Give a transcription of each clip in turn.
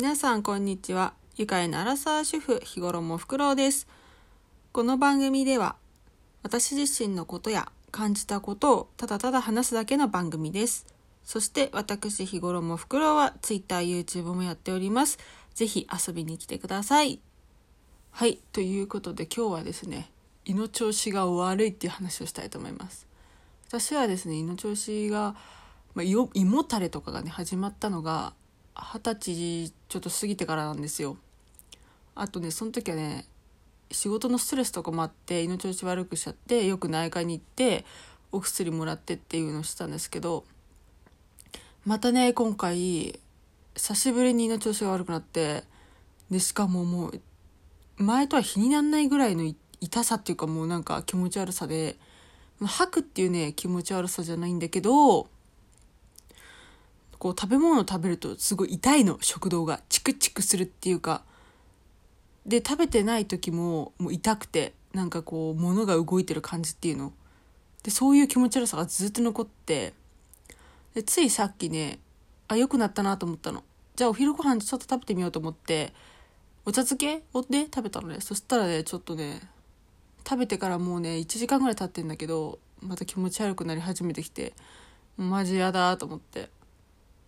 皆さんこんにちは。愉快なアラサー主婦日頃もふくろうです。この番組では私自身のことや感じたことをただただ話すだけの番組です。そして私日頃もふくろうは Twitter、YouTube もやっております。ぜひ遊びに来てください。はいということで今日はですね胃の調子が悪いっていう話をしたいと思います。私はですね胃の調子が、まあ、胃もたれとかがね始まったのが二十歳ちょっと過ぎてからなんですよ。あとねその時はね仕事のストレスとかもあって胃の調子悪くしちゃってよく内科に行ってお薬もらってっていうのをしてたんですけどまたね今回久しぶりに胃の調子が悪くなってでしかももう前とは比にならないぐらいの痛さっていうかもうなんか気持ち悪さで吐くっていうね気持ち悪さじゃないんだけどこう食べ物を食べるとすごい痛いの食道がチクチクするっていうか。で食べてない時ももう痛くてなんかこう物が動いてる感じっていうの。でそういう気持ち悪さがずっと残って。でついさっきねあ良くなったなと思ったの。じゃあお昼ご飯ちょっと食べてみようと思ってお茶漬けをね食べたのね。そしたらねちょっとね食べてからもうね1時間ぐらい経ってんだけどまた気持ち悪くなり始めてきてマジ嫌だと思って。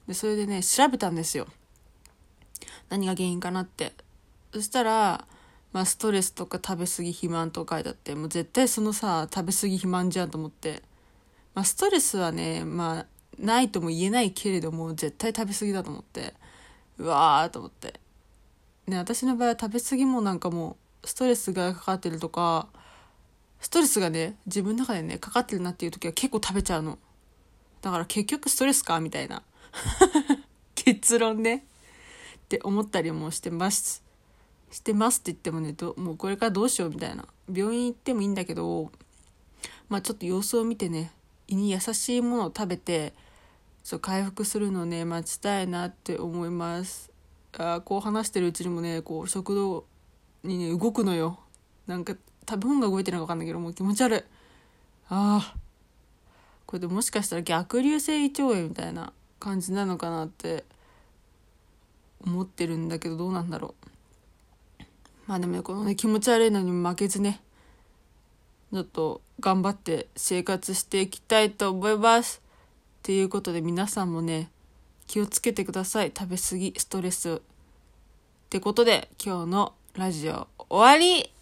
で、それでね、調べたんですよ。何が原因かなって。そしたら、まあ、ストレスとか食べ過ぎ肥満と書いてあって、もう絶対そのさ、食べ過ぎ肥満じゃんと思って。まあ、ストレスはね、まあ、ないとも言えないけれども、絶対食べ過ぎだと思って。うわーと思って。ね、私の場合は食べ過ぎもなんかもう、ストレスがかかってるとか、ストレスがね、自分の中でね、かかってるなっていう時は結構食べちゃうの。だから結局ストレスかみたいな。結論ね。って思ったりもしてます。してますって言ってもねもうこれからどうしようみたいな。病院行ってもいいんだけどまあちょっと様子を見てね胃に優しいものを食べてそう回復するのをね待ちたいなって思います。あこう話してるうちにもねこう食道にね動くのよ。なんか食べ物が動いてるのか分かんないけどもう気持ち悪い。ああこれでもしかしたら逆流性胃腸炎みたいな感じなのかなって思ってるんだけどどうなんだろう。まあでもねこのね気持ち悪いのに負けずねちょっと頑張って生活していきたいと思いますっていうことで皆さんもね気をつけてください。食べ過ぎストレス。ってことで今日のラジオ終わり。